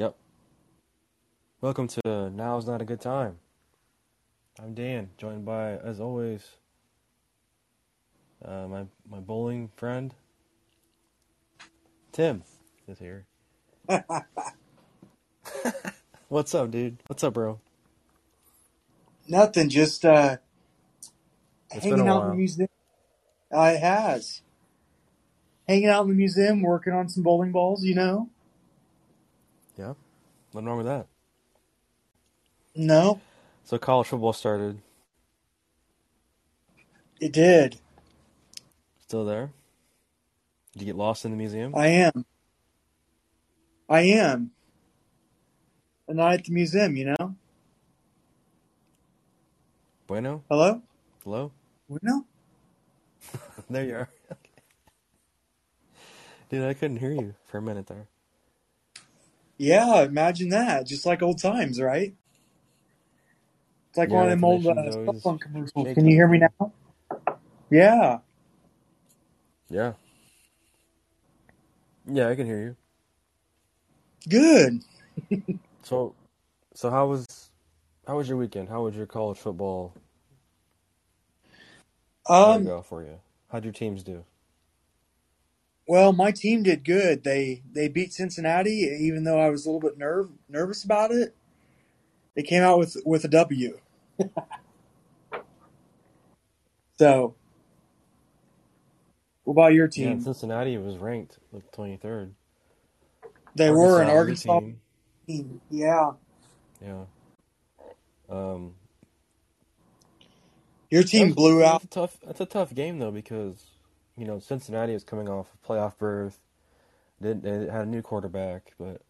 Yep. Welcome to Now's Not a Good Time. I'm Dan, joined by, as always, uh, my my bowling friend Tim is here. What's up, dude? What's up, bro? Nothing, just uh, It's hanging out in the museum. Uh, it has. Hanging out in the museum, working on some bowling balls, you know? Yeah, nothing wrong with that. No, So college football started. it did. Still there? Did you get lost in the museum? I am. I am. And night at the museum, you know? Bueno? Hello? Hello? Bueno? There you are. Dude, I couldn't hear you for a minute there. Yeah, imagine that. Just like old times, right? It's like Your one of them old uh, cell phone commercials. Can you hear me now? Yeah. Yeah. Yeah, I can hear you. Good. So, so how was how was your weekend? How was your college football Um, go for you? How'd your teams do? Well, my team did good. They they beat Cincinnati, even though I was a little bit nerve nervous about it. They came out with with a W. So, what about your Yeah, team? Cincinnati was ranked like 23rd. They were an Arkansas, team. team. Yeah, Yeah. Um, your team blew out. tough. That's a tough game though because you know Cincinnati is coming off a playoff berth. They, they had a new quarterback, but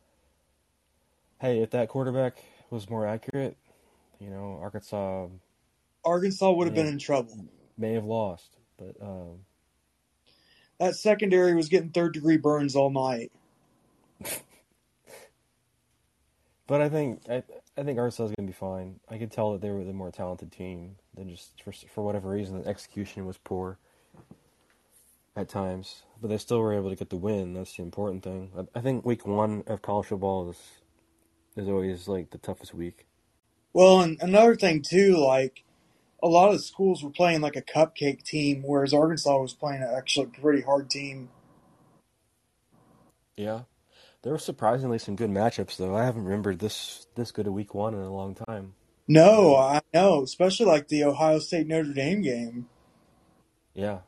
hey, if that quarterback was more accurate, you know Arkansas Arkansas would have been in trouble. may have lost. But um, That secondary was getting third degree burns all night. but I think I I think Arkansas is gonna be fine. I could tell that they were the more talented team. Than just for for whatever reason, the execution was poor at times, but they still were able to get the win. That's the important thing. I, I think week one of college football is is always like the toughest week. Well, and another thing too, like a lot of the schools were playing like a cupcake team, whereas Arkansas was playing an actually pretty hard team. Yeah, there were surprisingly some good matchups though. I haven't remembered this this good a week one in a long time. No, I know, especially like the Ohio State Notre Dame game. yeah,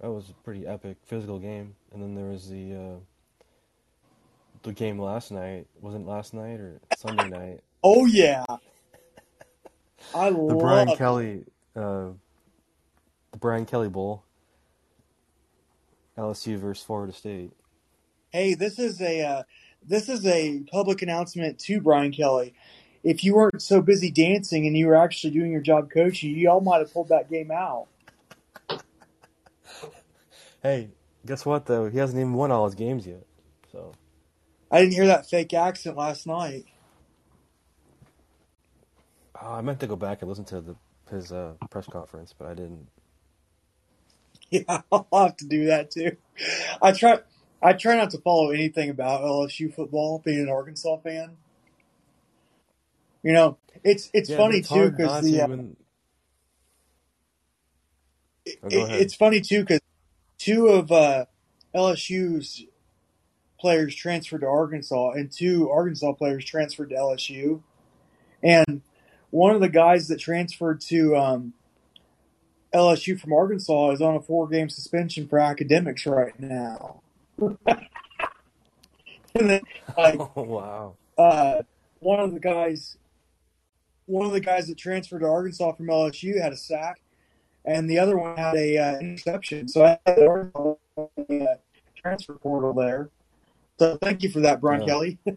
that was a pretty epic physical game. And then there was the uh, the game last night. Wasn't last night or Sunday night? Oh yeah, I The Brian love. Kelly, uh, the Brian Kelly Bowl, LSU versus Florida State. Hey, this is a uh, this is a public announcement to Brian Kelly. If you weren't so busy dancing and you were actually doing your job coaching, you all might have pulled that game out. Hey, guess what though? He hasn't even won all his games yet. So I didn't hear that fake accent last night. oh, I meant to go back and listen to the his uh, press conference, but I didn't. Yeah, I'll have to do that too. I try I try not to follow anything about LSU football, being an Arkansas fan. You know, it's it's Yeah, funny it's too because the uh, it, Oh, ahead. it's funny too because two of uh, LSU's players transferred to Arkansas, and two Arkansas players transferred to LSU, and one of the guys that transferred to um, LSU from Arkansas is on a four-game suspension for academics right now. and then, like, Oh wow. uh, one of the guys, one of the guys that transferred to Arkansas from LSU had a sack, and the other one had a uh, interception. So I had the uh, transfer portal there. So thank you for that, Brian Yeah. Kelly.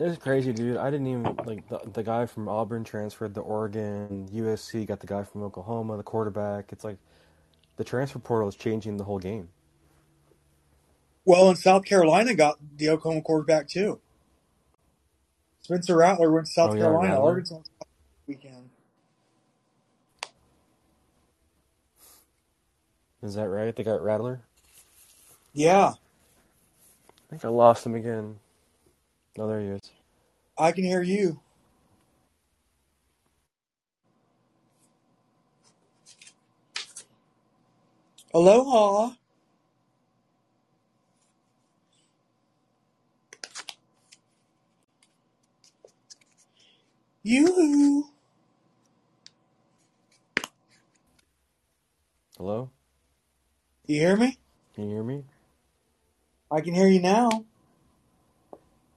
It's crazy, dude. I didn't even like the the guy from Auburn transferred to Oregon. USC got the guy from Oklahoma, the quarterback. It's like the transfer portal is changing the whole game. well, and South Carolina got the Oklahoma quarterback too. Spencer Rattler went to South Oh yeah, Carolina. Rattler. Arkansas weekend. Is that right? They got Rattler. Yeah, I think I lost him again. Oh, there he is. I can hear you. Aloha. You. Hello? You hear me? Can you hear me? I can hear you now.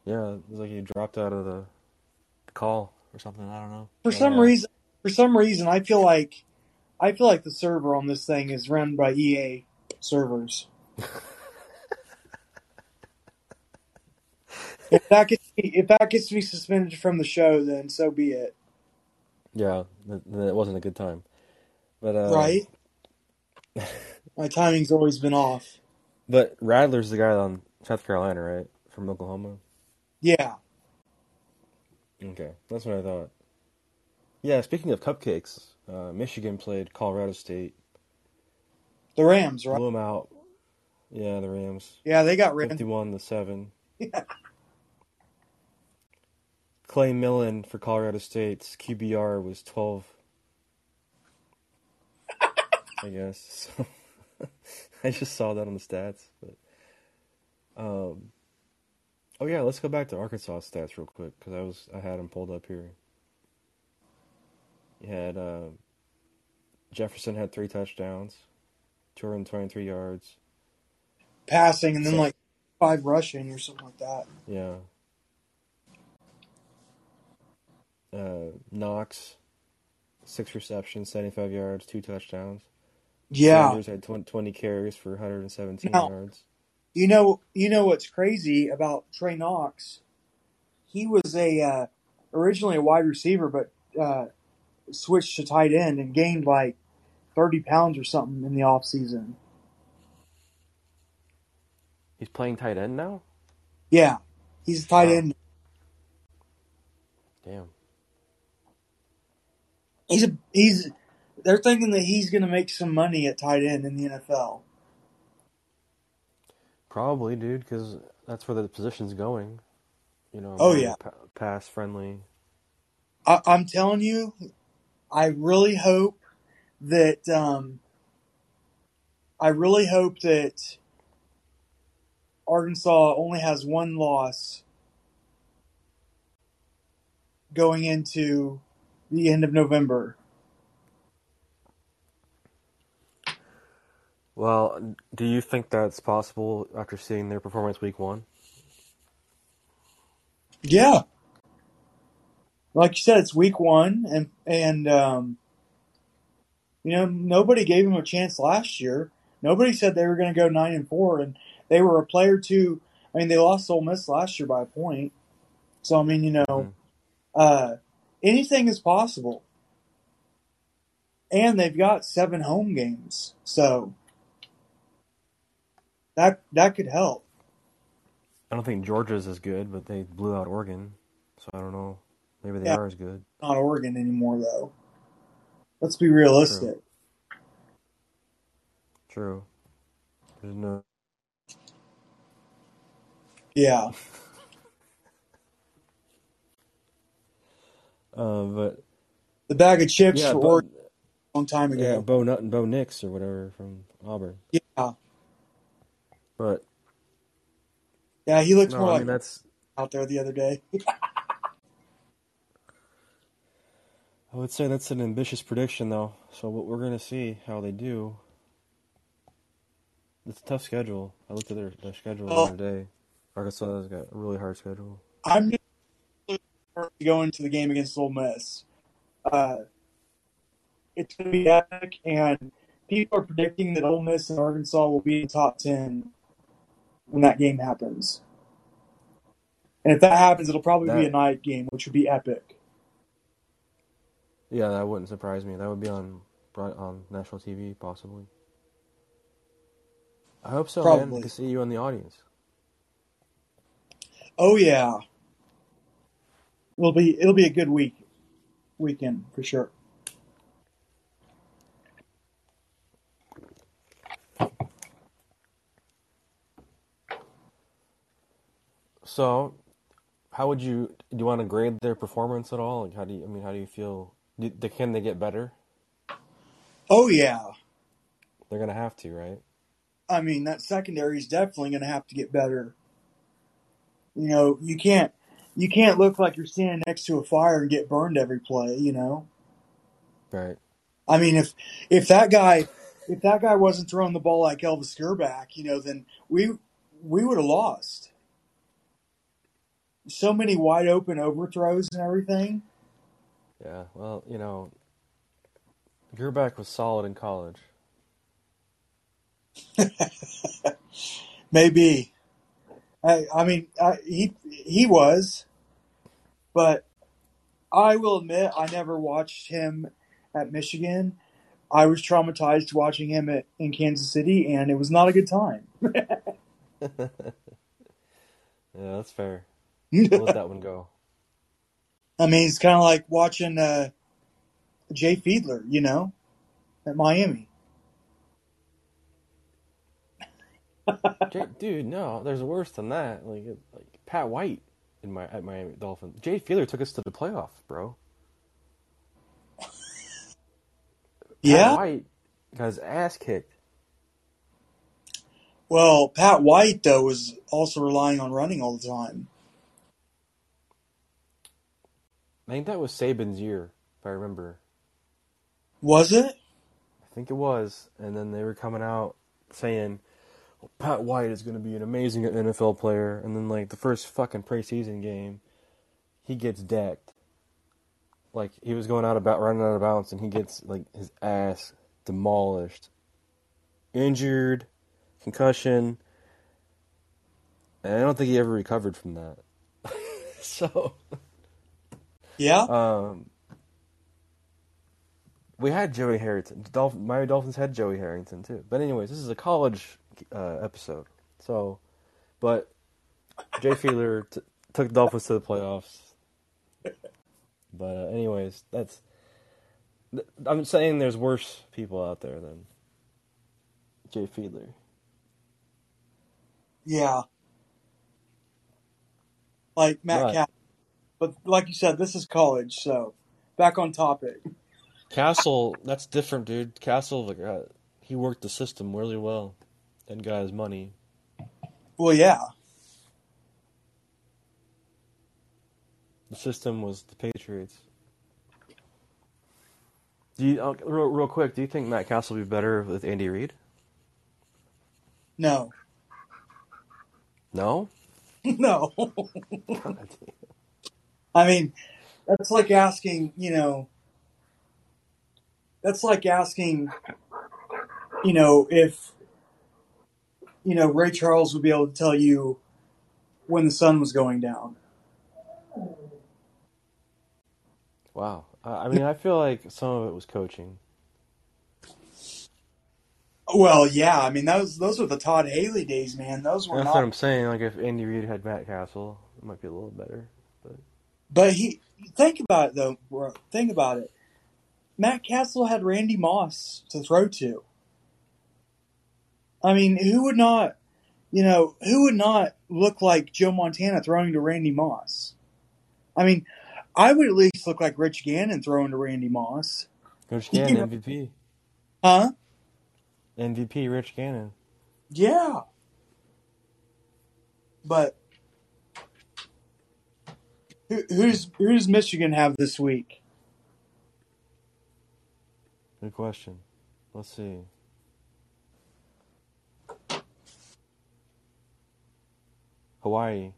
Yeah, it's like you dropped out of the, call or something. I don't know. For But, some reason, for some reason, I feel like, I feel like the server on this thing is run by EA servers. if that gets me, if that gets me suspended from the show, then so be it. Yeah, it wasn't a good time. But uh, right? My timing's always been off. But Rattler's the guy on South Carolina, right? From Oklahoma. Yeah. Okay, that's what I thought. Yeah, speaking of cupcakes, uh, Michigan played Colorado State, The Rams, right? blew them out. Yeah, the Rams, Yeah, they got rid. fifty-one to seven. Yeah. Clay Millen for Colorado State's QBR was twelve. I guess. So I just saw that on the stats, but um, oh yeah, let's go back to Arkansas stats real quick because I was I had them pulled up here. You had uh, Jefferson had three touchdowns, two hundred twenty-three yards. passing and then So- like five rushing or something like that. Yeah. Uh, Knox, six receptions, 75 yards, two touchdowns. Yeah. Sanders had 20, 20 carries for 117 Now- yards. You know, you know what's crazy about Trey Knox? He was a uh, originally a wide receiver, but uh, switched to tight end and gained like thirty pounds or something in the off season. He's playing tight end now? Yeah, he's a tight Wow. end. Damn. He's a he's. They're thinking that he's going to make some money at tight end in the NFL. Probably, dude, because that's where the position's going. You know, Oh, yeah. pa- pass friendly. I, I'm telling you, I really hope that um, I really hope that Arkansas only has one loss going into the end of November. Well, do you think that's possible after seeing their performance week one? Yeah, like you said, it's week one, and and um, you know nobody gave them a chance last year. Nobody said they were going to go nine and four, and they were a player two. I mean, they lost Ole Miss last year by a point. So I mean, you know, Mhm. uh, anything is possible, and they've got seven home games, so that that could help. I don't think Georgia's as good, but they blew out Oregon, so I don't know. Maybe they Yeah. are as good. Not Oregon anymore, though. Let's be realistic. True. There's no. Yeah. Uh, but The bag of chips yeah, for Bo, Oregon a long time ago. yeah. Bo Nut and Bo Nix or whatever from Auburn. Yeah. But Yeah, he looks no, more I like mean that's. out there the other day. I would say that's an ambitious prediction, though. So what we're gonna see how they do. It's a tough schedule. I looked at their, their schedule the Oh. other day. Arkansas has got a really hard schedule. I'm just looking forward to going to the game against Ole Miss. Uh, it's going to be epic, and people are predicting that Ole Miss and Arkansas will be in the top 10 when that game happens. And if that happens, it'll probably be a night game, which would be epic. Yeah, that wouldn't surprise me. That would be on on national TV possibly. I hope so, man. Probably. To see you in the audience. Oh yeah, it'll be it'll be a good week weekend for sure. So, how would you do? You want to grade their performance at all? Like, how do you? I mean, how do you feel? Do, can they get better? Oh yeah. They're gonna have to, right? I mean, that secondary is definitely going to have to get better. You know, you can't you can't look like you're standing next to a fire and get burned every play. You know. Right. I mean, if if that guy if that guy wasn't throwing the ball like Elvis Grbac, you know, then we we would have lost. So many wide open overthrows and everything. Yeah. Well, you know, Grbac was solid in college. Maybe. I, I mean, I, he he was, but I will admit I never watched him at Michigan. I was traumatized watching him at, in Kansas City, and it was not a good time. yeah, that's fair. Let that one go. I mean, it's kind of like watching uh, Jay Fiedler, you know, at Miami. Dude, no, there's worse than that. Like, like Pat White in my at Miami Dolphins. Jay Fiedler took us to the playoffs, bro. Yeah. Pat White got his ass kicked. Well, Pat White though was also relying on running all the time. I think that was Saban's year, if I remember. Was it? I think it was. And then they were coming out saying, well, Pat White is going to be an amazing NFL player. And then, like, the first fucking preseason game, he gets decked. Like, he was going out about running out of bounds, and he gets, like, his ass demolished. Injured, concussion. And I don't think he ever recovered from that. so. Yeah. Um, we had Joey Harrington. Dolphin, Miami Dolphins had Joey Harrington too. But anyways, this is a college uh, episode. So, but Jay Fiedler t- took Dolphins to the playoffs. But uh, anyways, that's. th- I'm saying there's worse people out there than Jay Fiedler. Yeah. Like Matt Right. Cap. But like you said, this is college, so back on topic. Cassel, that's different, dude. Cassel, like, uh, he worked the system really well and got his money. Well, yeah. The system was the Patriots. Do you uh, real real quick? Do you think Matt Cassel would be better with Andy Reid? No. No. no. I mean, that's like asking, you know, that's like asking, you know, if, you know, Ray Charles would be able to tell you when the sun was going down. wow. Uh, I mean, I feel like some of it was coaching. Well, yeah, I mean, those those were the Todd Haley days, man. Those were That's not. what I'm saying. Like, if Andy Reid had Matt Cassel, it might be a little better. But he, think about it though, bro. Think about it. Matt Cassel had Randy Moss to throw to. I mean, who would not, you know, who would not look like Joe Montana throwing to Randy Moss? I mean, I would at least look like Rich Gannon throwing to Randy Moss. Rich You Gannon, know- MVP, Huh? MVP, Rich Gannon. Yeah. But who, who's who does Michigan have this week? Good question. Let's see. Hawaii,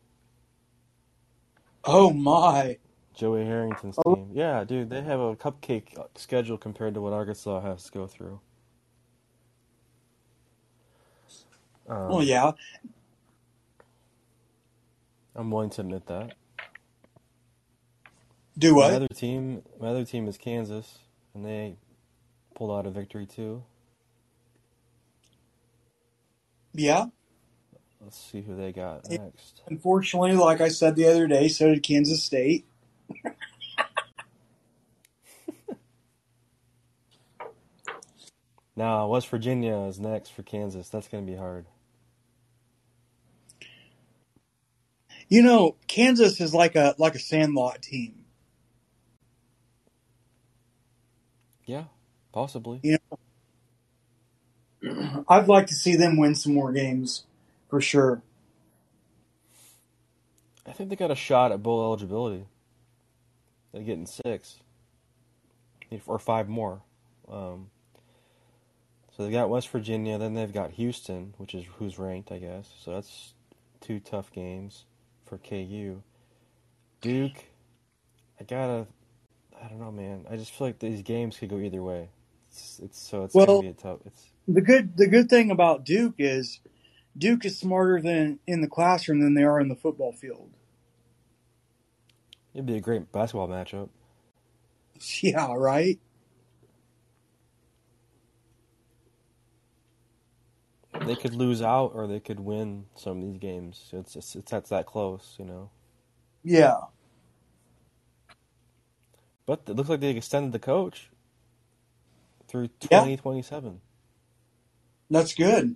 Oh my! Joey Harrington's Oh. team. Yeah, dude, they have a cupcake schedule compared to what Arkansas has to go through. Um, Oh yeah. I'm willing to admit that. Do what? My other team, my other team is Kansas, and they pulled out a victory too. Yeah. Let's see who they got next. Unfortunately, like I said the other day, so did Kansas State. Now, West Virginia is next for Kansas. That's going to be hard. You know, Kansas is like a like a sandlot team. Yeah, possibly. You know, I'd like to see them win some more games, for sure. I think they got a shot at bowl eligibility. They're getting six or five more. Um, so they've got West Virginia, then they've got Houston, which is who's ranked, I guess. So that's two tough games for KU. Duke, I gotta, I don't know, man. I just feel like these games could go either way. It's, it's so it's Well, gonna be a tough. It's The good the good thing about Duke is Duke is smarter than in the classroom than they are in the football field. it'd be a great basketball matchup. Yeah, right. They could lose out or they could win some of these games. It's it's, it's that's that close, you know. Yeah. But it looks like they extended the coach through Yeah. 2027. That's good.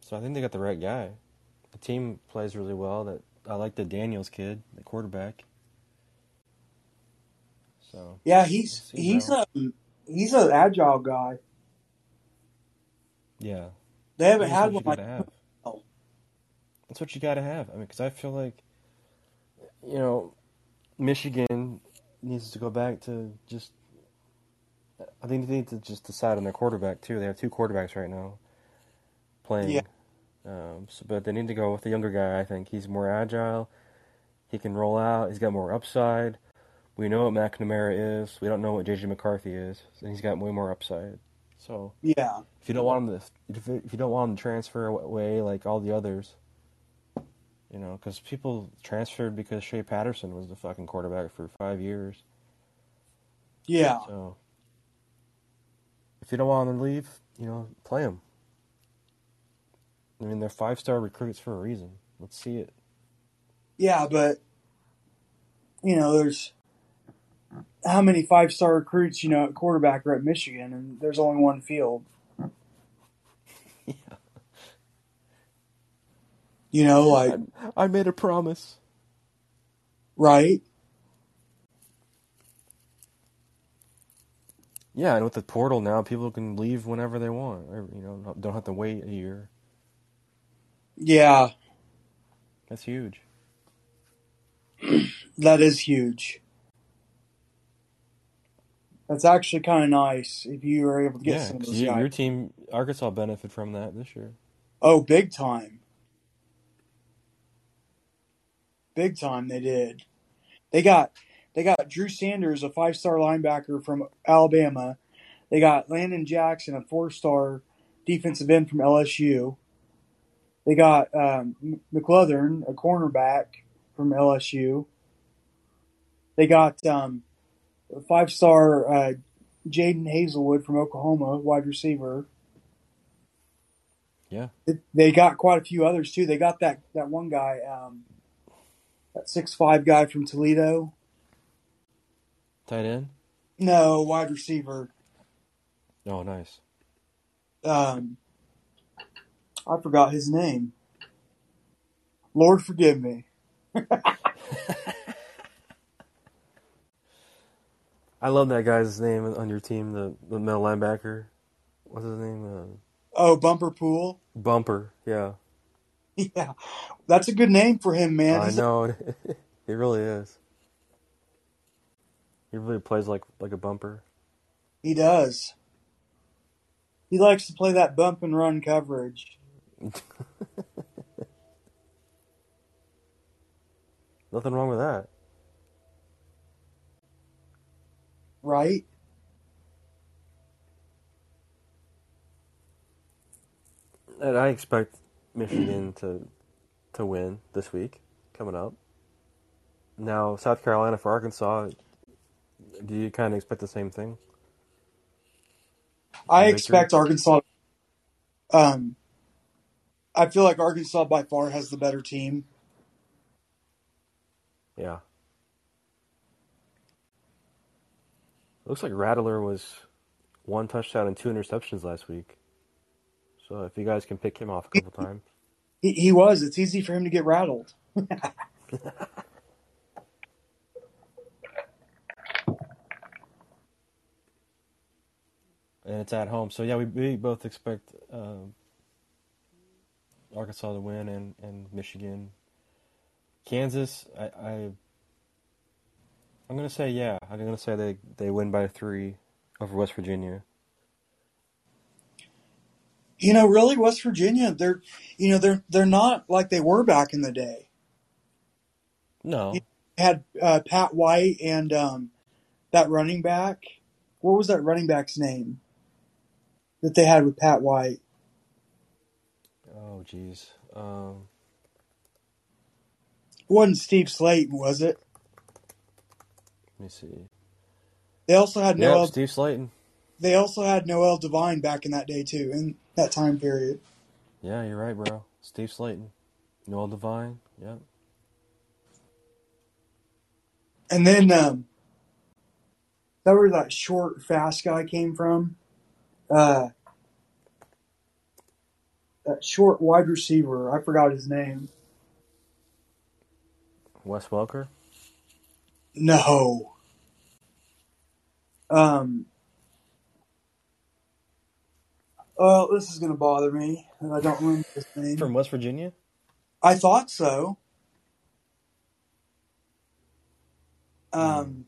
So I think they got the right guy. The team plays really well. That I like the Daniels kid, the quarterback. So Yeah, he's he's a um, he's an agile guy. Yeah, They haven't that's had one like have. oh, That's what you gotta have. I mean, because I feel like, you know, Michigan needs to go back to just. I think they need to just decide on their quarterback too. They have two quarterbacks right now playing. yeah, Um, so, but they need to go with the younger guy. I think he's more agile. He can roll out. He's got more upside. We know what McNamara is. We don't know what JJ McCarthy is, and he's got way more upside. So yeah, if you don't want him to, if if you don't want him to transfer away like all the others, you know, because people transferred because Shea Patterson was the fucking quarterback for five years. yeah, So if you don't want him to leave, you know, play them. I mean, they're five star recruits for a reason. Let's see it. yeah. But you know, there's how many five star recruits you know at quarterback are at Michigan, and there's only one field. You know, like I, I made a promise. right? Yeah, and with the portal now, people can leave whenever they want. Or, you know, don't have to wait a year. Yeah, That's huge. that is huge. That's actually kind of nice if you were able to get Yeah, some of those you, guys. your team, Arkansas, benefit from that this year. Oh, big time. Big time they did. They got they got Drew Sanders, a five star linebacker from Alabama. They got Landon Jackson, a four star defensive end from LSU. They got um, M- McGlothern, a cornerback from LSU. They got um, five star uh, Jadon Haselwood from Oklahoma, wide receiver. Yeah. They got quite a few others too. They got that that one guy, um, that six five guy from Toledo. Tight end? No, wide receiver. Oh, nice. Um, I forgot his name. Lord forgive me. I love that guy's name on your team, the, the middle linebacker. What's his name? Uh, Oh, Bumper Pool. Bumper. Yeah. Yeah, that's a good name for him, man. I know. it really is. He really plays like like a bumper. he does. He likes to play that bump and run coverage. Nothing wrong with that. Right? And I expect Michigan to to win this week coming up. Now, South Carolina for Arkansas. Do you kind of expect the same thing? I Victory? expect Arkansas. Um, I feel like Arkansas by far has the better team. Yeah. Looks like Rattler was one touchdown and two interceptions last week. So if you guys can pick him off a couple times. He, he was. It's easy for him to get rattled. and it's at home. So yeah, we, we both expect uh, Arkansas to win and, and Michigan. Kansas, I, I I'm gonna say yeah. I'm gonna say they, they win by three over West Virginia. You know, really, West Virginia, they're you know they're they're not like they were back in the day. No, They had uh, Pat White and um, that running back. What was that running back's name that they had with Pat White? oh jeez. Um, It wasn't Steve Slaton, was it? let me see. They also had Yep, Noel. Steve Slaton. They also had Noel Devine back in that day too, in that time period. Yeah, you're right, bro. Steve Slaton, Noel Devine. Yep. And then um, that where that short, fast guy came from. Uh, that short wide receiver. I forgot his name. Wes Welker. No. Um. Oh, this is gonna bother me. and I don't remember his name. From West Virginia. I thought so. Um,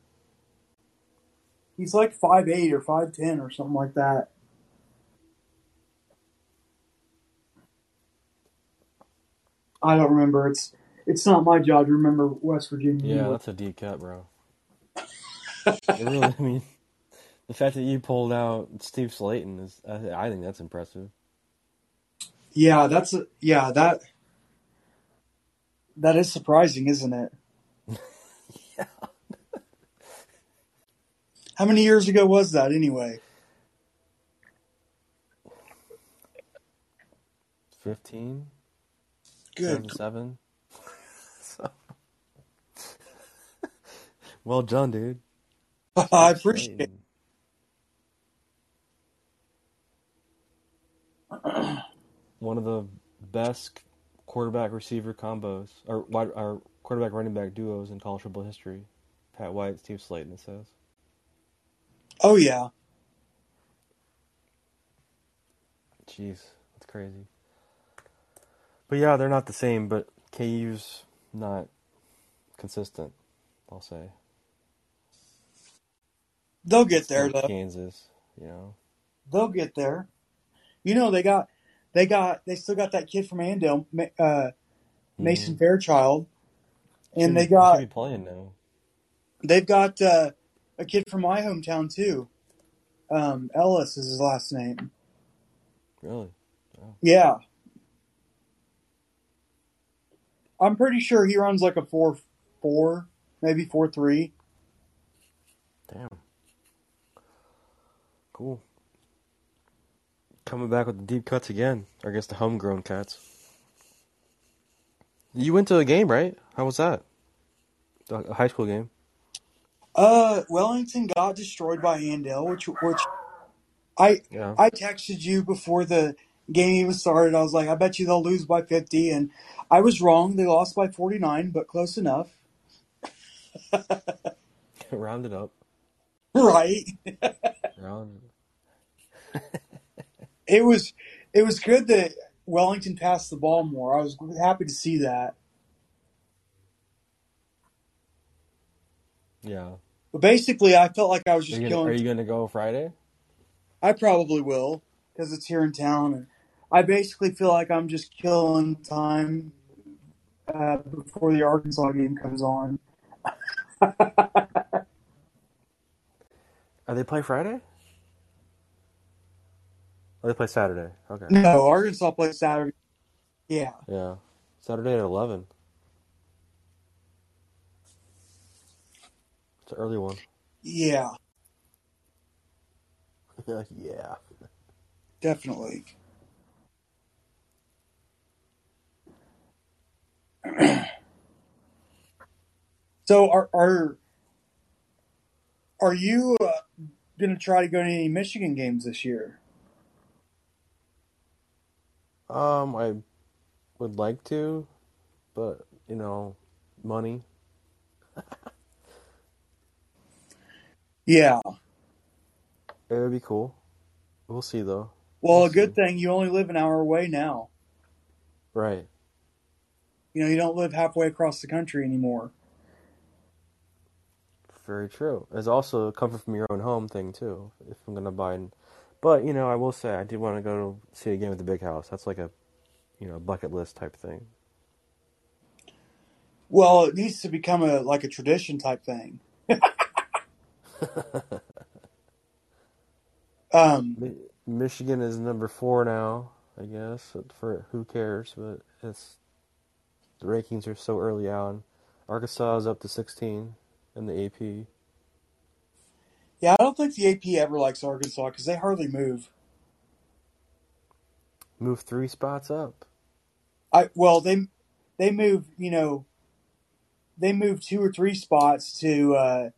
he's like five eight or five ten or something like that. I don't remember. It's it's not my job to remember West Virginia. Yeah, that's a deep cut, bro. Really, I mean, the fact that you pulled out Steve Slaton is, I, I think that's impressive. yeah, that's a, yeah that that is surprising, isn't it? Yeah. How many years ago was that anyway? 15, Good. 7. so, well done, dude. I appreciate it. One of the best quarterback receiver combos, or wide, or quarterback running back duos in college football history. Pat White, Steve Slaton, it says. Oh yeah. Jeez, that's crazy. But yeah, they're not the same, but KU's not consistent, I'll say. They'll get there though. Kansas, you know. They'll get there. You know they got they got they still got that kid from Andale, uh, Mason Mhm. Fairchild, and Should- they got be playing now. they've got uh, a kid from my hometown too. Um, Ellis is his last name. Really? Yeah, I'm pretty sure he runs like a four four, maybe four three. Damn. Cool. Coming back with the deep cuts again. Or I guess the homegrown cuts. You went to a game, right? How was that? A high school game. Uh, Wellington got destroyed by Andale, which which I Yeah. I texted you before the game even started. I was like, I bet you they'll lose by 50. And I was wrong. They lost by 49, but close enough. Round it up. Right. Round. It was, it was good that Wellington passed the ball more. I was happy to see that. Yeah. But basically, I felt like I was just you, gonna, are you gonna go Friday? I probably will because it's here in town. And I basically feel like I'm just killing time uh, before the Arkansas game comes on. Are they play Friday? Oh, they play Saturday. Okay. no, Arkansas plays Saturday. Yeah. Yeah. Saturday at eleven. It's an early one. Yeah, yeah. definitely. so are are are you uh, going to try to go to any Michigan games this year? Um, I would like to, but you know, money. Yeah. It would be cool. We'll see though. Well, We'll a good see. thing you only live an hour away now. Right. You know, you don't live halfway across the country anymore. Very true. It's also a comfort from your own home thing too. If I'm gonna buy, an... but you know, I will say I did want to go see a game at the big house. That's like a, you know, bucket list type thing. Well, it needs to become a like a tradition type thing. Um, Michigan is number four now, I guess. For who cares? But it's the rankings are so early on. Arkansas is up to 16 in the AP. Yeah, I don't think the AP ever likes Arkansas because they hardly move. Move three spots up. I well, they they move. You know, they move two or three spots to uh,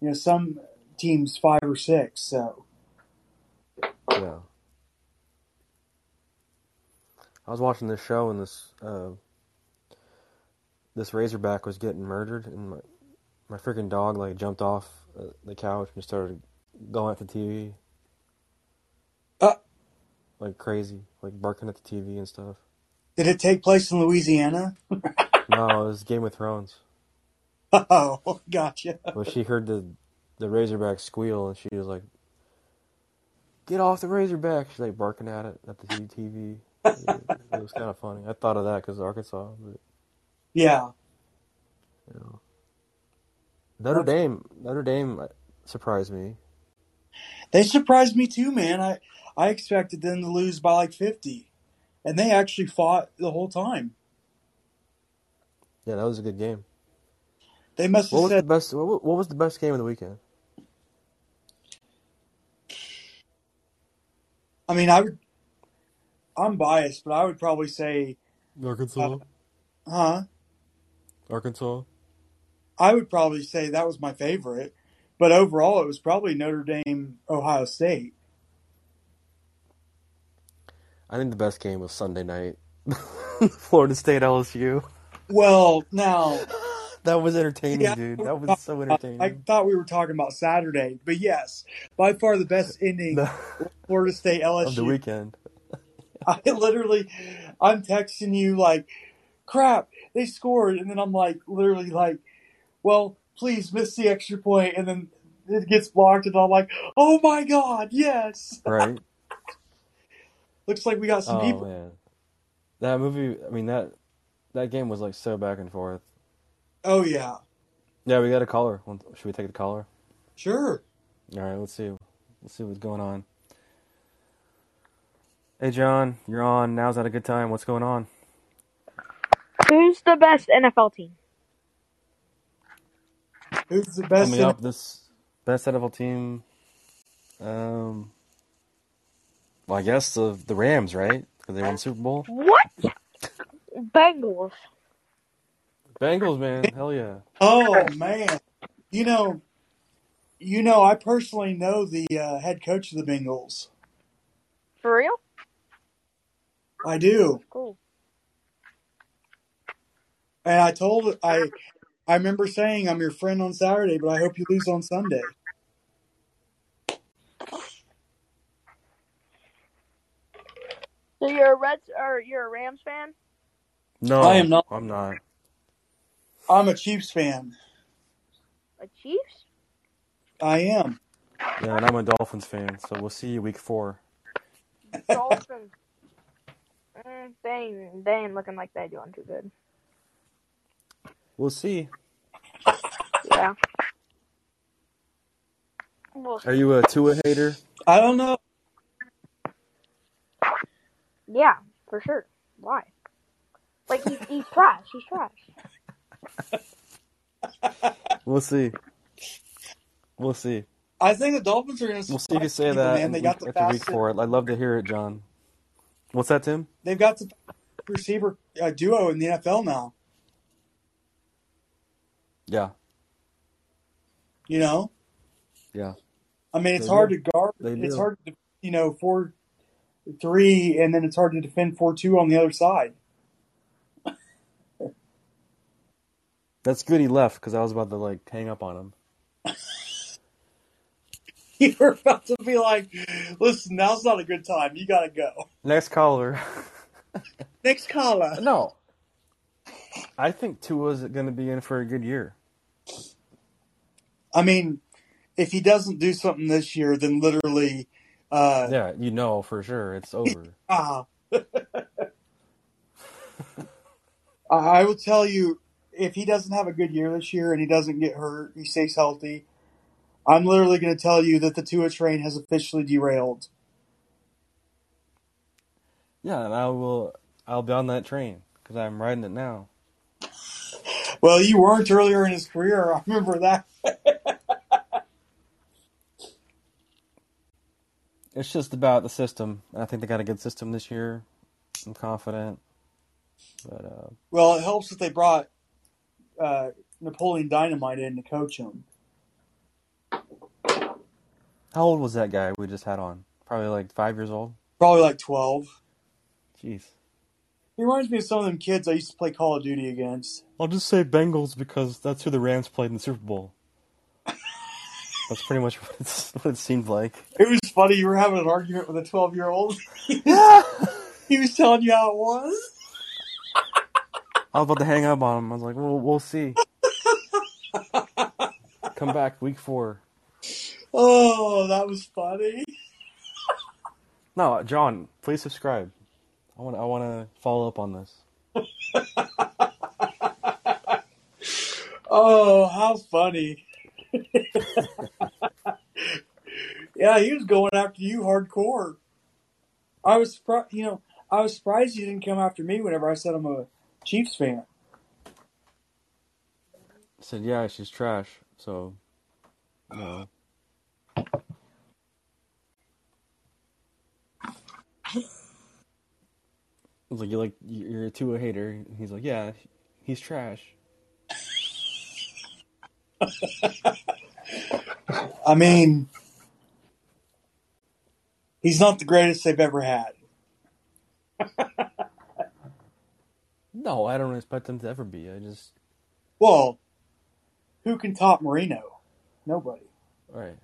you know some teams five or six. So Yeah. I was watching this show and this uh, this Razorback was getting murdered, and my my freaking dog like jumped off the couch and started going at the TV uh, like crazy, like barking at the TV and stuff. did it take place in Louisiana? No, it was Game of Thrones. Oh, gotcha. But she heard the the Razorback squeal and she was like, "Get off the Razorback!" She's like barking at it at the TV. It, it was kind of funny. I thought of that because Arkansas, but Yeah, you know, Notre Dame, Notre Dame uh, surprised me. they surprised me too, man. I I expected them to lose by like fifty, and they actually fought the whole time. Yeah, that was a good game. They must What have was the said, best? What, what was the best game of the weekend? I mean, I would. I'm biased, but I would probably say, uh, Arkansas. huh? Arkansas. I would probably say that was my favorite. But overall, it was probably Notre Dame, Ohio State. I think the best game was Sunday night. Florida State LSU. Well, now, That was entertaining, yeah, dude. That was so entertaining. I thought we were talking about Saturday, but yes, by far the best ending The, Florida State LSU of the weekend. I literally, I'm texting you like, crap, they scored. And then I'm like, literally like, well, please miss the extra. And then it gets blocked. And I'm like, oh my God, yes. Right? Looks like we got some Oh people. man. That movie, I mean that that game was like so back and forth. Oh, yeah. Yeah, we got a caller. Want- Should we take the caller? Sure. All right, let's see. Let's see what's going on. Hey John, you're on. Now's not a good time. What's going on? Who's the best NFL team? Who's the best? Coming up, this best NFL team. Um, well, I guess the the Rams, right? Because they won the Super Bowl. What? Bengals. Bengals, man, hell yeah. oh, man. You know, you know, I personally know the uh, head coach of the Bengals. For real? I do. Cool. And I told, I, I remember saying, I'm your friend on Saturday, but I hope you lose on Sunday. So you're a Reds or you're a Rams fan? No, I am not. I'm not. I'm a Chiefs fan. A Chiefs? I am. Yeah, and I'm a Dolphins fan. So we'll see you week four. Dolphins. mm, they ain't, they ain't looking like they're doing too good. We'll see. Yeah. Well, Are you a Tua hater? I don't know. yeah, for sure. Why? Like he's, he's trash. He's trash. We'll see. We'll see. I think the Dolphins are going to We'll see if you say people, that man. They week, got the after week fastest. four. I'd love to hear it, John. What's that, Tim? They've got the receiver uh, duo in the NFL now. Yeah, You know, yeah. I mean, it's They hard do. to guard. They It's do. hard to, you know, four three, and then it's hard to defend four two on the other side. That's good he left because I was about to like hang up on him. You were about to be like, listen, now's not a good time. You gotta go. Next caller. Next caller. no. I think Tua's going to be in for a good year. I mean, if he doesn't do something this year, then literally, uh, Yeah, you know for sure it's over. ah. I I will tell you, if he doesn't have a good year this year and he doesn't get hurt, he stays healthy, I'm literally going to tell you that the Tua train has officially derailed. Yeah, and I will. I'll be on that train because I'm riding it now. Well, you weren't earlier in his career. I remember that. It's just about the system. I think they got a good system this year. I'm confident. But uh, Well, it helps that they brought uh, Napoleon Dynamite in to coach him. how old was that guy we just had on? Probably like five years old. Probably like 12. Jeez. He reminds me of some of them kids I used to play Call of Duty against. I'll just say Bengals because that's who the Rams played in the Super Bowl. That's pretty much what, it's, what it seemed like. It was funny. You were having an argument with a 12 year old. Yeah. He was telling you how it was. I was about to hang up on him. I was like, "Well, we'll see." Come back week four. Oh, that was funny. No, John, please subscribe. I want. I want to follow up on this. Oh, how funny. Yeah, he was going after you hardcore. I was surprised, you know, I was surprised you didn't come after me whenever I said I'm a Chiefs fan. I said, "Yeah, she's trash." So, know. I was like, "You like you're a Tua hater?" He's like, "Yeah, he's trash." I mean, he's not the greatest they've ever had. No, I don't expect him to ever be. I just Well, who can top Marino? Nobody. right.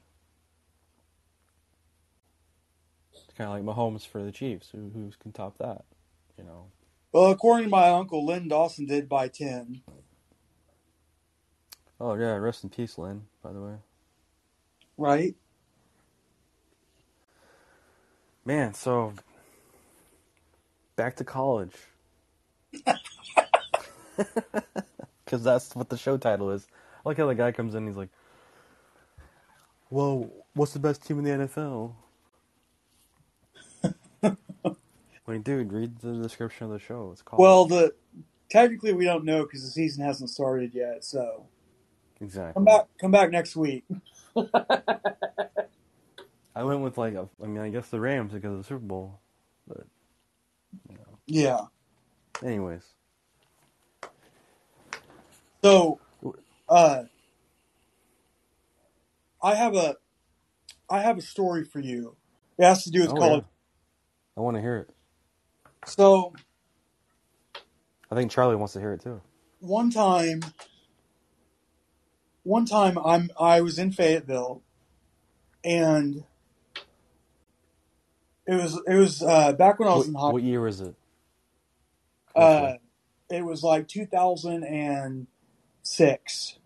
It's kind of like Mahomes for the Chiefs. Who who can top that? You know. Well, according to my uncle, Len Dawson did by 10. Oh yeah, rest in peace, Len. By the way, Right? man. So back to college, because that's what the show title is. I like how the guy comes in. and He's like, "Well, what's the best team in the NFL?" Like, dude, read the description of the show. It's called. Well, the technically we don't know because the season hasn't started yet. So exactly. come back, come back next week. I went with like, a, I mean, I guess the Rams because of the Super Bowl, but you know. Yeah. Anyways, So, uh, I have a, I have a story for you. It has to do with Oh, college. I want to hear it. So I think Charlie wants to hear it too. one time, one time I'm I was in Fayetteville, and it was it was uh, back when I was What, in high. what year was it? Uh, it was like 2006,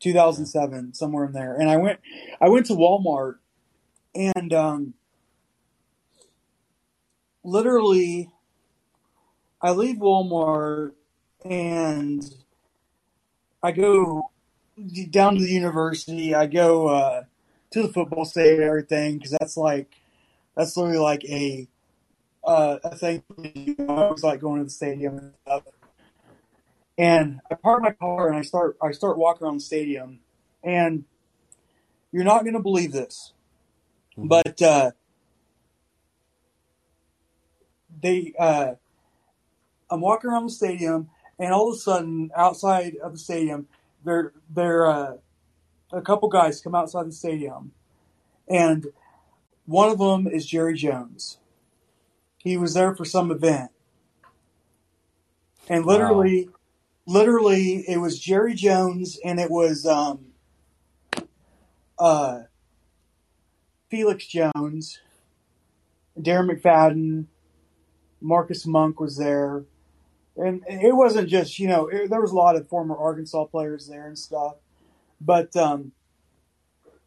2007, somewhere in there. And I went, I went to Walmart, and um, literally, I leave Walmart and I go down to the university. I go uh, to the football stadium and everything because that's like that's literally like a uh, a thing. I always like going to the stadium and stuff. And I park my car and I start I start walking around the stadium, and you're not going to believe this, Mhm. but uh, they uh, I'm walking around the stadium, and all of a sudden, outside of the stadium, there there uh, a couple guys come outside the stadium, and one of them is Jerry Jones. He was there for some event, and literally, literally it was Jerry Jones and it was um, uh, Felix Jones, Darren McFadden, Marcus Monk was there, and it wasn't just you know it, there was a lot of former Arkansas players there and stuff, but um,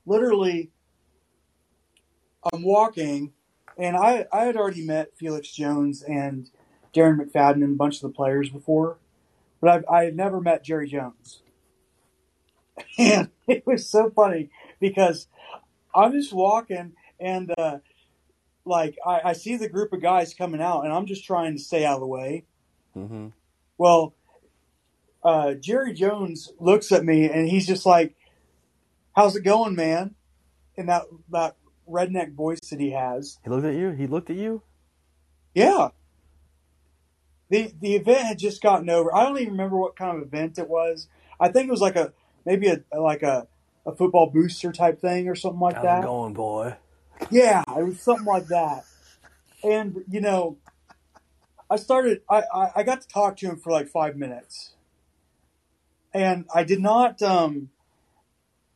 literally I'm walking, and I I had already met Felix Jones and Darren McFadden and a bunch of the players before, but I've, I had never met Jerry Jones. And it was so funny because I'm just walking and uh, like I, I see the group of guys coming out and I'm just trying to stay out of the way. Mm-hmm. Well, uh, Jerry Jones looks at me and he's just like, "How's it going, man?" In that that redneck voice that he has. He looked at you. He looked at you. Yeah. The the event had just gotten over. I don't even remember what kind of event it was. I think it was like a maybe a like a, a football booster type thing or something like How's that. it going, boy? Yeah, it was something like that. And you know, I started. I, I I got to talk to him for like five minutes, and I did not. Um,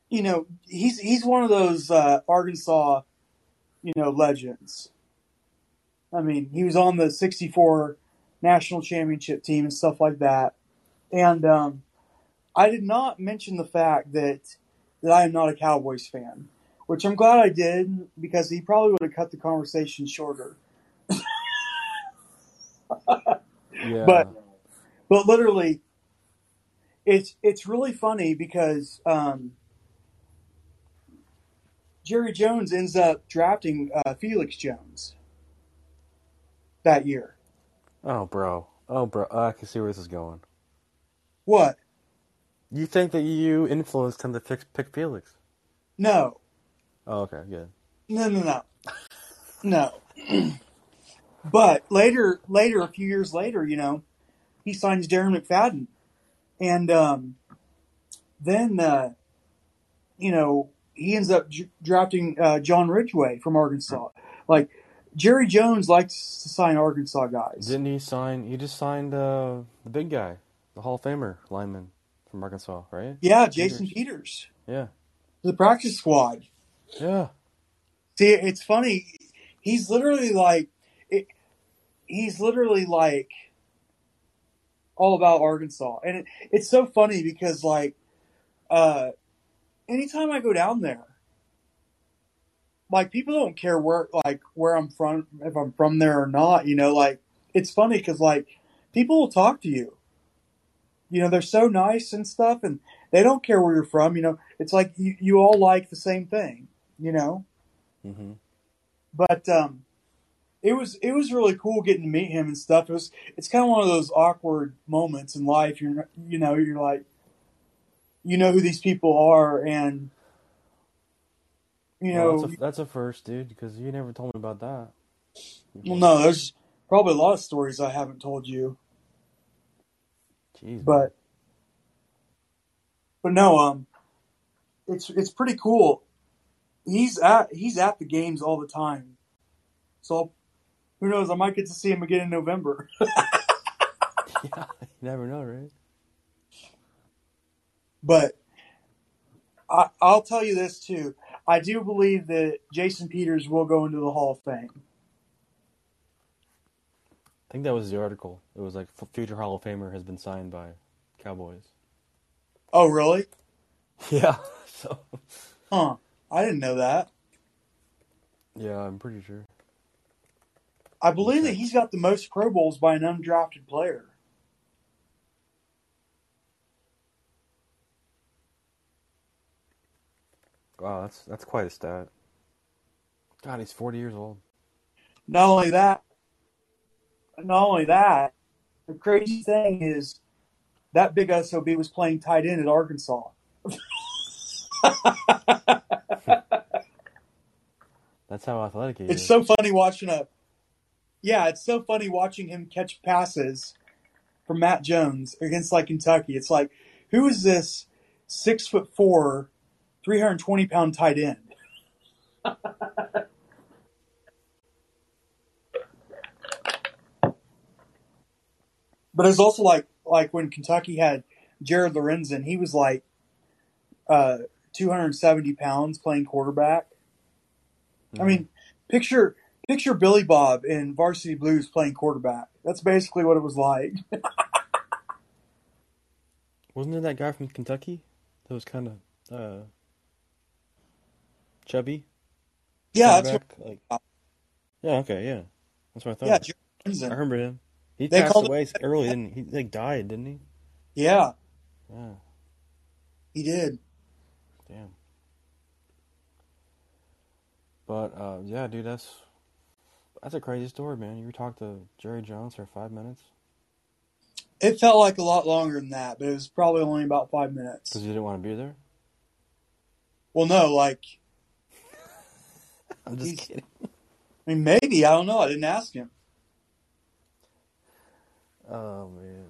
you know, he's he's one of those uh, Arkansas, you know, legends. I mean, he was on the '64 national championship team and stuff like that. And um, I did not mention the fact that that I am not a Cowboys fan, which I'm glad I did because he probably would have cut the conversation shorter. Yeah. But but literally, it's it's really funny because um, Jerry Jones ends up drafting uh, Felix Jones that year. oh, bro. Oh, bro. I can see where this is going. What? You think that you influenced him to pick, pick Felix? No, Oh, okay, good. no, no, no, no. but later, later, a few years later, you know, he signs Darren McFadden, and um, then uh, you know he ends up dr- drafting uh, John Ridgeway from Arkansas. Like Jerry Jones likes to sign Arkansas guys. Didn't he sign? He just signed uh, the big guy, the Hall of Famer lineman from Arkansas, right? Yeah, Jason Peters. Peters, Yeah. the practice squad. Yeah. See, it's funny. He's literally like, he's literally like all about Arkansas, and it, it's so funny because like, uh, anytime I go down there, like people don't care where like where I'm from, if I'm from there or not. You know, like it's funny because like people will talk to you. You know, they're so nice and stuff, and they don't care where you're from. You know, it's like you, you all like the same thing. You know Mm-hmm. but um, it was it was really cool getting to meet him and stuff. It was it's kind of one of those awkward moments in life. You're you know you're like you know who these people are and you know that's, a, that's a first, dude, because you never told me about that. well no there's probably a lot of stories I haven't told you Jeez. but but no um it's it's pretty cool. He's at he's at the games all the time, so who knows? I might get to see him again in November. yeah, you never know, right? But I, I'll tell you this too. I do believe that Jason Peters will go into the Hall of Fame. I think that was the article. It was like future Hall of Famer has been signed by Cowboys. Oh, really? Yeah. So. Huh. I didn't know that. Yeah, I'm pretty sure. I believe that he's got the most Pro Bowls by an undrafted player. Wow, that's that's quite a stat. God, he's 40 years old. Not only that, not only that, the crazy thing is that big SOB was playing tight end at Arkansas. That's how athletic he It's is. It's so funny watching a. Yeah, it's so funny watching him catch passes from Matt Jones against like Kentucky. It's like, who is this six foot four, three hundred twenty pound tight end? but it's also like like when Kentucky had Jared Lorenzen, he was like uh, 270 pounds playing quarterback. I Mhm. mean, picture picture Billy Bob in Varsity Blues playing quarterback. That's basically what it was like. wasn't there that guy from Kentucky that was kind of uh, chubby? Yeah, that's what, like. Yeah, okay, yeah, that's what I thought. yeah, I remember him. He They passed called him- away early, didn't he? He like died, didn't he? Yeah, Yeah, he did. damn. But uh, yeah, dude, that's that's a crazy story, man. You talked to Jerry Jones for five minutes It felt like a lot longer than that, but it was probably only about five minutes. because you didn't want to be there. Well, no, like I'm just kidding. I mean, maybe I don't know. I didn't ask him. Oh man.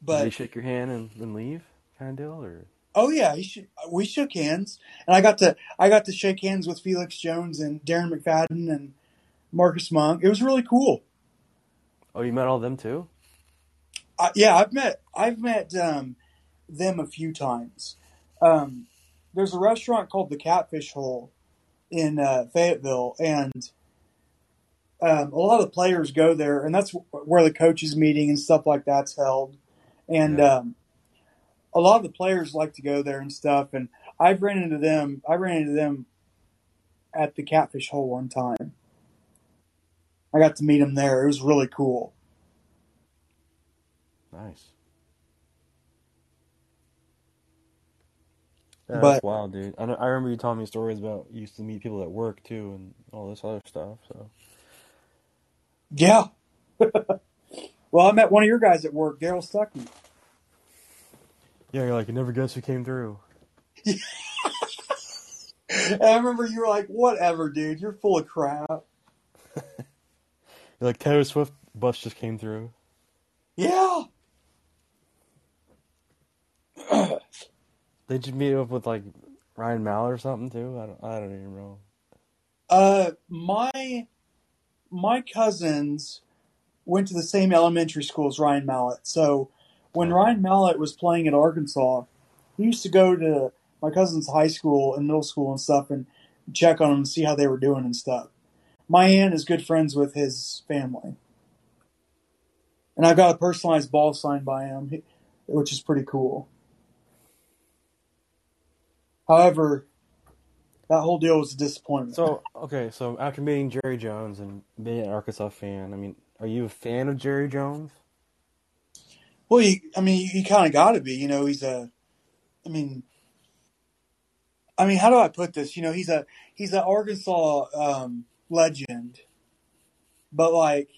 Did But he shake your hand and then leave, kind of deal, or oh yeah, should, we shook hands, and I got to I got to shake hands with Felix Jones and Darren McFadden and Marcus Monk. It was really cool. oh, you met all of them too? I, yeah, I've met I've met um, them a few times. Um, there's a restaurant called the Catfish Hole in uh, Fayetteville, and um, a lot of the players go there, and that's where the coaches meeting and stuff like that's held. And Yeah. um, a lot of the players like to go there and stuff. And I've ran into them. I ran into them at the Catfish Hole one time. I got to meet them there. It was really cool. Nice. Yeah, But- that's wild, dude. I, know, I remember you telling me stories about you used to meet people at work too, and all this other stuff. So Yeah. well, I met one of your guys at work, Daryl Stuckey. Yeah, you're like, you never guess who came through. I remember you were like, whatever, dude, you're full of crap. You're like Taylor Swift bus just came through. Yeah. Did you meet up with like Ryan Mallett or something too? I don't, I don't even know. Uh, my my cousins went to the same elementary school as Ryan Mallett. So when. Ryan Mallett was playing at Arkansas, he used to go to my cousin's high school and middle school and stuff and check on them and see how they were doing and stuff. My aunt is good friends with his family. And I've got a personalized ball signed by him, which is pretty cool. However, that whole deal was a disappointment. So okay, so after meeting Jerry Jones and being an Arkansas fan, I mean, are you a fan of Jerry Jones? Well, you, I mean, you kind of got to be. You know, he's a. I mean, I mean, how do I put this? You know, he's a he's an Arkansas um, legend, but like,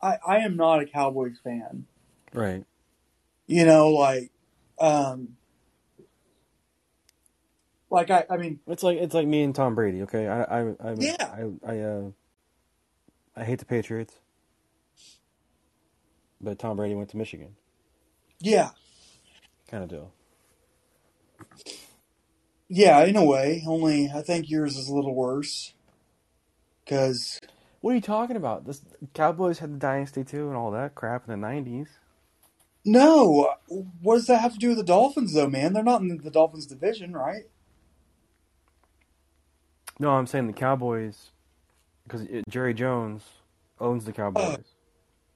I I am not a Cowboys fan. Right. You know, like, um, like I I mean, It's like it's like me and Tom Brady. Okay, I I I Yeah. I I, uh, I hate the Patriots, but Tom Brady went to Michigan, yeah, kind of deal. yeah, in a way. Only I think yours is a little worse because What are you talking about? This Cowboys had the dynasty too and all that crap in the nineties. no, what does that have to do with the Dolphins though, man? They're not in the Dolphins division, right? No, I'm saying the Cowboys because Jerry Jones owns the oh. Cowboys.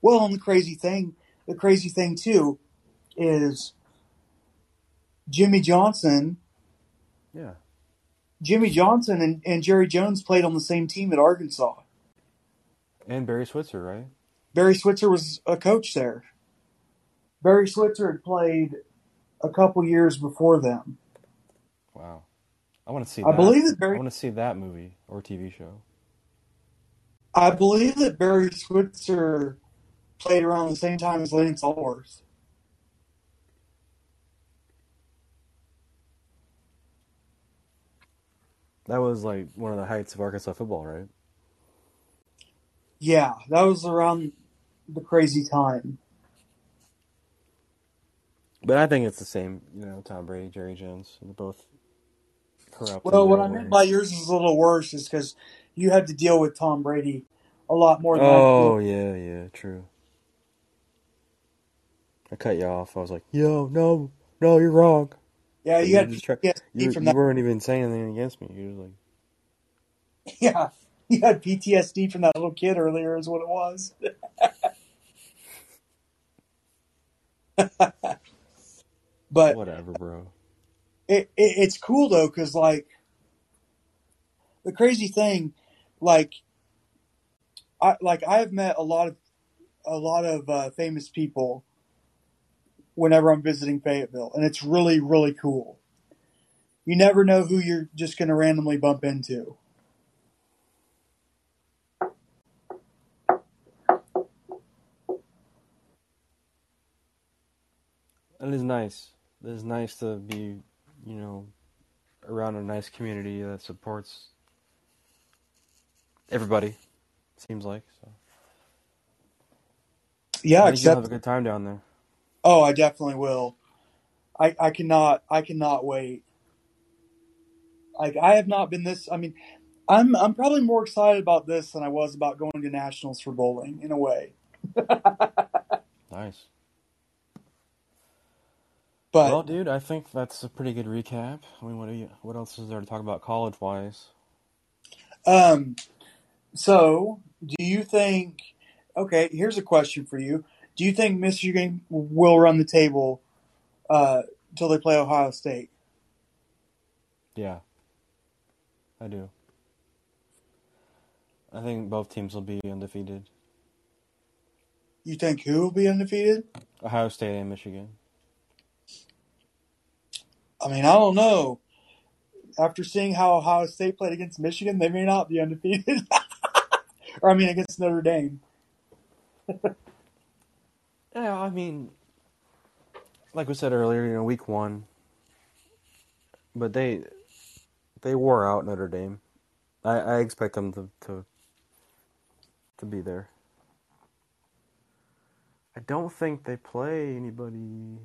Well, and the crazy thing, the crazy thing too, is Jimmy Johnson. yeah. Jimmy Johnson and, and Jerry Jones played on the same team at Arkansas. And Barry Switzer, right? Barry Switzer was a coach there. Barry Switzer had played a couple years before them. Wow. I want to see. I that. believe that I want to see that movie or TV show. I believe that Barry Switzer played around the same time as Lance Alworth. That was like one of the heights of Arkansas football, right? Yeah, that was around the crazy time. But I think it's the same. You know, Tom Brady, Jerry Jones, they're both corrupt. Well, what I meant by yours is a little worse is because you had to deal with Tom Brady a lot more than Oh yeah, yeah, true. I cut you off. I was like, "Yo, no, no, you're wrong." Yeah, you you had just try- PTSD You, from you that. weren't even saying anything against me. You were like, Yeah, you had PTSD from that little kid earlier, is what it was. but "Whatever, bro." it, it it's cool though because like the crazy thing like i like i have met a lot of a lot of uh, famous people whenever i'm visiting fayetteville and it's really really cool you never know who you're just going to randomly bump into It is nice. It is nice to be, you know, around a nice community that supports everybody. Seems like so. yeah except have a good time down there. Oh i definitely will i i cannot i cannot wait like i have not been this i mean i'm i'm probably more excited about this than i was about going to nationals for bowling in a way Nice. but well, dude, I think that's a pretty good recap. I mean, what you? What else is there to talk about college wise? um so do you think okay here's a question for you do you think michigan will run the table uh till they play ohio state Yeah, I do. I think both teams will be undefeated. you think who will be undefeated Ohio State and Michigan. i mean i don't know after seeing how ohio state played against michigan they may not be undefeated or i mean against notre dame Yeah, I mean, like we said earlier, you know, week one, but they they wore out Notre Dame. I, I expect them to, to to be there. I don't think they play anybody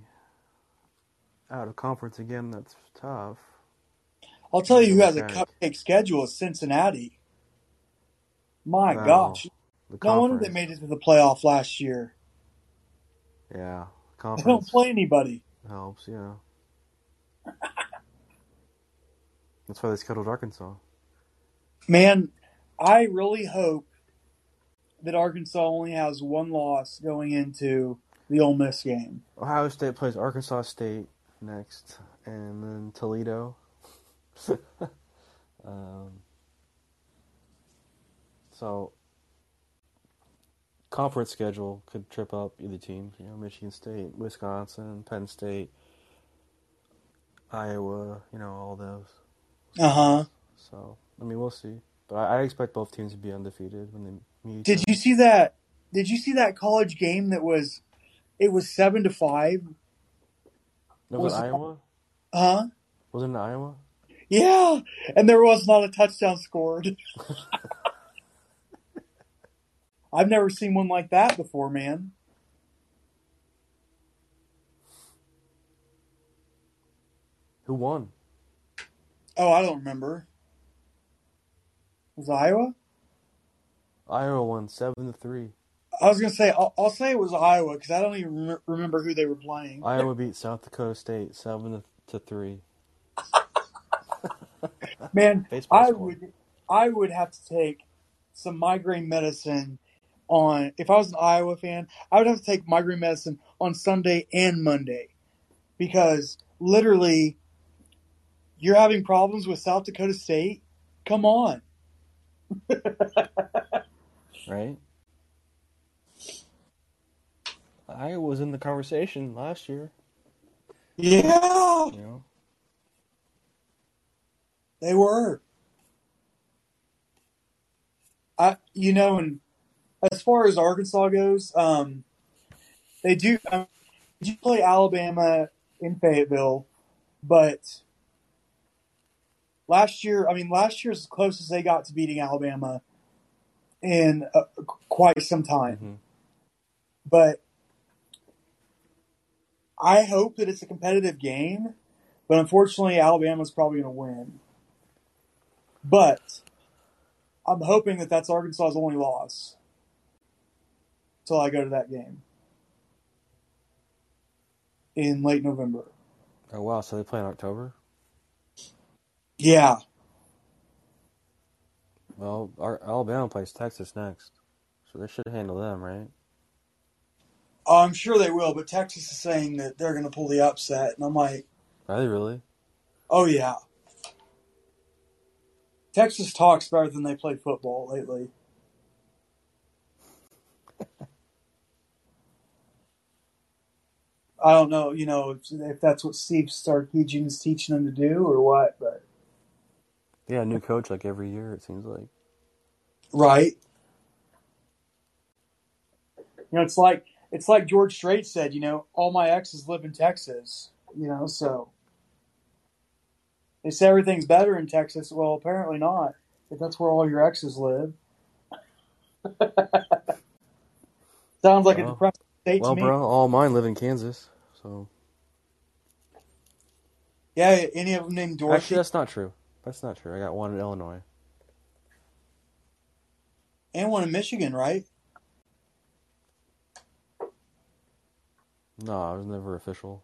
out of conference again. That's tough. i'll tell you who has a cupcake schedule is cincinnati my gosh no wonder they made it to the playoff last year Yeah, they don't play anybody helps. Yeah, that's why they scheduled Arkansas. Man, I really hope that Arkansas only has one loss going into the Ole Miss game. Ohio State plays Arkansas State next, and then Toledo. um, so, conference schedule could trip up either team. You know, Michigan State, Wisconsin, Penn State, Iowa. You know, all those. Uh huh. So, I mean, we'll see. But I, I expect both teams to be undefeated when they meet. Did you see that? Did you see that college game that was? It was seven to five. Was, was it it- Iowa? Huh? Was it in Iowa? Yeah, and there was not a touchdown scored. I've never seen one like that before, man. Who won? Oh, I don't remember. Was it Iowa? Iowa won seven to three. I was gonna say I'll, I'll say it was Iowa because I don't even rem- remember who they were playing. Iowa beat South Dakota State seven to three. Man, Baseball I score. would I would have to take some migraine medicine on if I was an Iowa fan, I would have to take migraine medicine on Sunday and Monday. Because literally you're having problems with South Dakota State? Come on. right? I was in the conversation last year. Yeah, You know, they were. I you know, and as far as Arkansas goes, um, they do. Um, they do play Alabama in Fayetteville, but last year, I mean, last year's as close as they got to beating Alabama in uh, quite some time. Mhm. But I hope that it's a competitive game. But unfortunately, Alabama's probably going to win. But I'm hoping that that's Arkansas's only loss until I go to that game. in late November. Oh wow, so they play in October. Yeah. Well, our Alabama plays Texas next, so they should handle them, right? Oh, I'm sure they will, but Texas is saying that they're going to pull the upset, and I'm like, Are they really? oh yeah. Texas talks better than they play football lately. I don't know, you know, if, if that's what Steve Sarkisian's teaching them to do or what, but Yeah, new coach like every year. It seems like. right. You know, it's like it's like George Strait said. You know, all my exes live in Texas. You know, so they say everything's better in Texas. Well, apparently not. If that's where all your exes live. Sounds like a depressing Well, bro, all mine live in Kansas, so Yeah, any of them named Dorothy? actually that's not true. That's not true. I got one in Illinois. and one in Michigan, right? No, I was never official.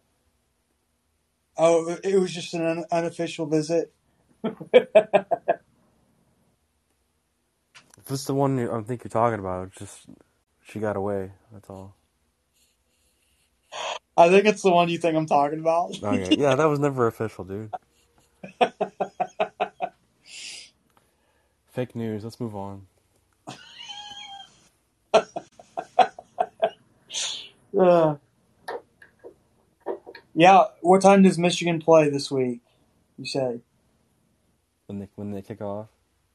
Oh, it was just an unofficial visit. If it's the one I think you're talking about, just she got away. That's all. I think it's the one you think I'm talking about. Okay, yeah, that was never official, dude. Fake news. Let's move on. Uh, yeah, what time does Michigan play this week? You say? When they when they kick off.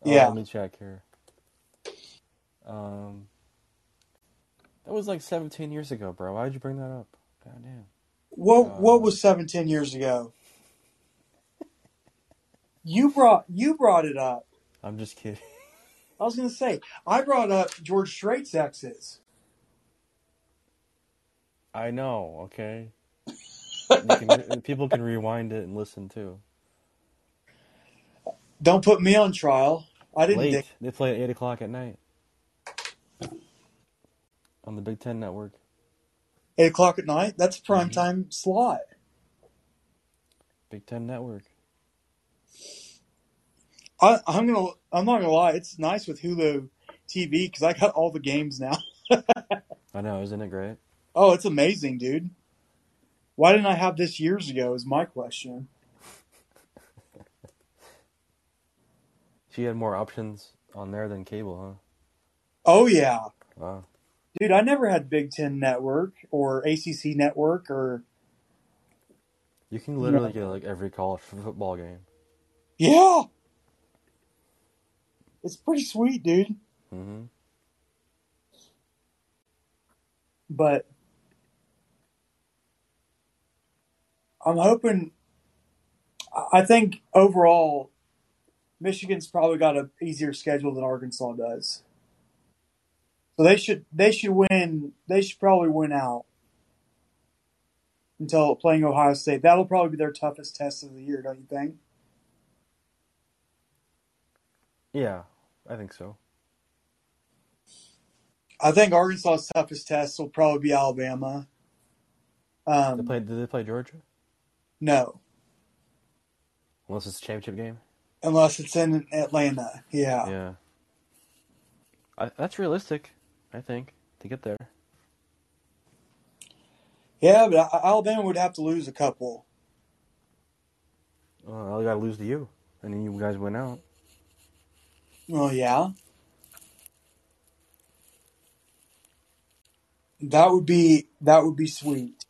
Yeah. let me check here. Um, that was like 17 years ago, bro. Why did you bring that up? God damn. What Uh, What was 17 years ago? You brought you brought it up. I'm just kidding. I was going to say I brought up George Strait's exes. I know. Okay. Can, people can rewind it and listen too. Don't put me on trial. I didn't. Late. Dig- They play at eight o'clock at night on the Big Ten Network. Eight o'clock at night. That's a prime Mhm. time slot. Big Ten Network. I, I'm gonna. I'm not gonna lie. It's nice with Hulu TV because I got all the games now. I know, isn't it great? Oh, it's amazing, dude. Why didn't I have this years ago? Is my question. She had more options on there than cable, huh? Oh yeah. Wow. Dude. I never had Big Ten Network or ACC Network or You can literally get like every college football game. yeah. It's pretty sweet, dude. hmm But I'm hoping. I I think overall, Michigan's probably got an easier schedule than Arkansas does. So they should they should win. They should probably win out until playing Ohio State. That'll probably be their toughest test of the year, don't you think? Yeah, I think so. I think Arkansas's toughest test will probably be Alabama. They Um, played. Did they play Georgia? no, Unless it's a championship game. unless it's in Atlanta. Yeah. Yeah. I, that's realistic, I think, to get there. Yeah, but Alabama would have to lose a couple. Uh, all you gotta lose to you, and then you guys went out. Oh yeah. That would be that would be sweet.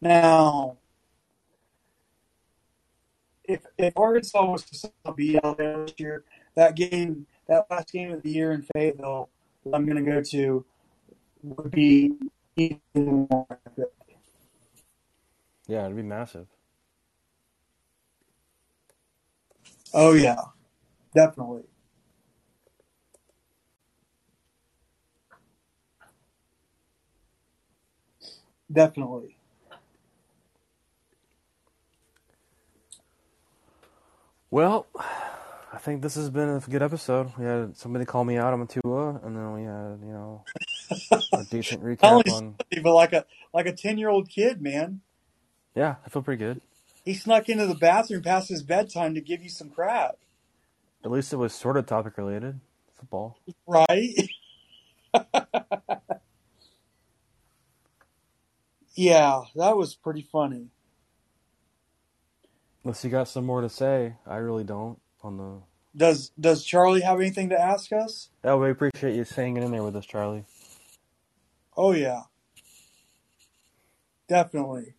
Now, if if Arkansas was to somehow beat Alabama this year, that game, that last game of the year in Fayetteville, that I'm going to go to, would be even more epic. Yeah, it'd be massive. Oh yeah, definitely. Definitely. Well, think this has been a good episode. We had somebody call me out on Tua, and then we had, you know, a decent Not recap only on. somebody, but like a like a ten year old kid, man. Yeah, I feel pretty good. He snuck into the bathroom past his bedtime to give you some crap, At least it was sort of topic related. Football. right? yeah, that was pretty funny. Unless you got some more to say, I really don't. On the Does Does Charlie have anything to ask us? oh, we appreciate you hanging in there with us, Charlie. Oh yeah, definitely.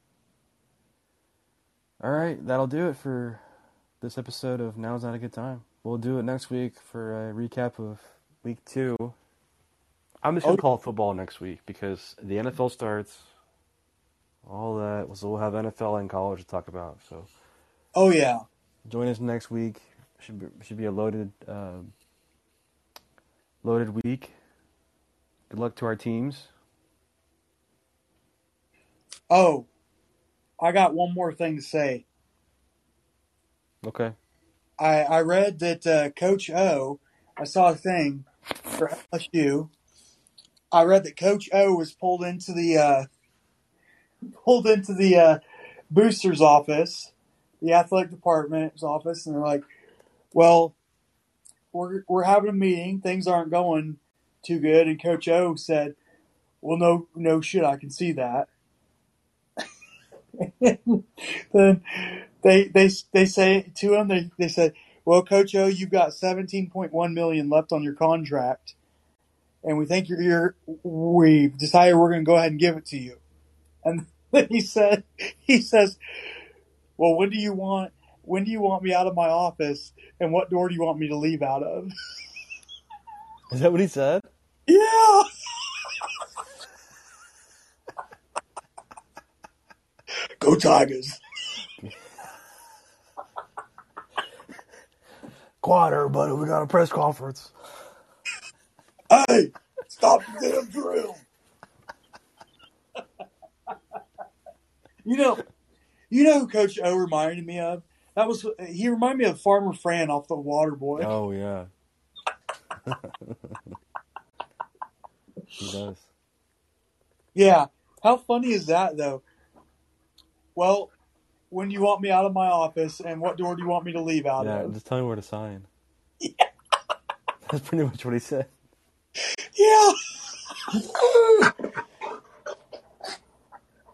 All right, that'll do it for this episode of Now's Not a Good Time. We'll do it next week for a recap of week two. I'm just gonna Oh. call it football next week because the NFL starts. All that, so we'll have NFL and college to talk about. So Oh yeah. join us next week. Should be, should be a loaded uh, loaded week. Good luck to our teams. Oh, I got one more thing to say. Okay. I I read that uh, Coach O. I saw a thing for LSU. I read that Coach O was pulled into the uh, pulled into the uh, boosters office, the athletic department's office, and they're like, "Well, we're we're having a meeting. Things aren't going too good." And Coach O said, "Well, no, no shit. I can see that." then they they they say to him they they said, "Well, Coach O, you've got seventeen point one million left on your contract, and we think you're, you're we've decided we're going to go ahead and give it to you." And then he said, he says, "Well, when do you want when do you want me out of my office, and what door do you want me to leave out of?" Is that what he said? yeah. Go Tigers! Quiet, everybody. We got a press conference. Hey, stop the damn drill! you know, you know who Coach O reminded me of? That was he reminded me of Farmer Fran off the Waterboy. Oh yeah. he does. Yeah, how funny is that though? Well, when do you want me out of my office, and what door do you want me to leave out Yeah, of? just tell me where to sign. That's pretty much what he said. Yeah.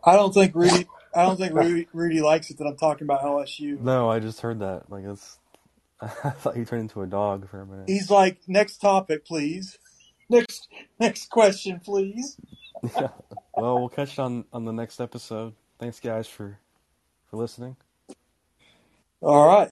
I don't think Rudy. I don't think Rudy, Rudy likes it that I'm talking about LSU. No, I just heard that. Like it's. I thought you turned into a dog for a minute. He's like, next topic, please. Next, next question, please. yeah. Well, we'll catch you on on the next episode. Thanks, guys, for for listening. All right.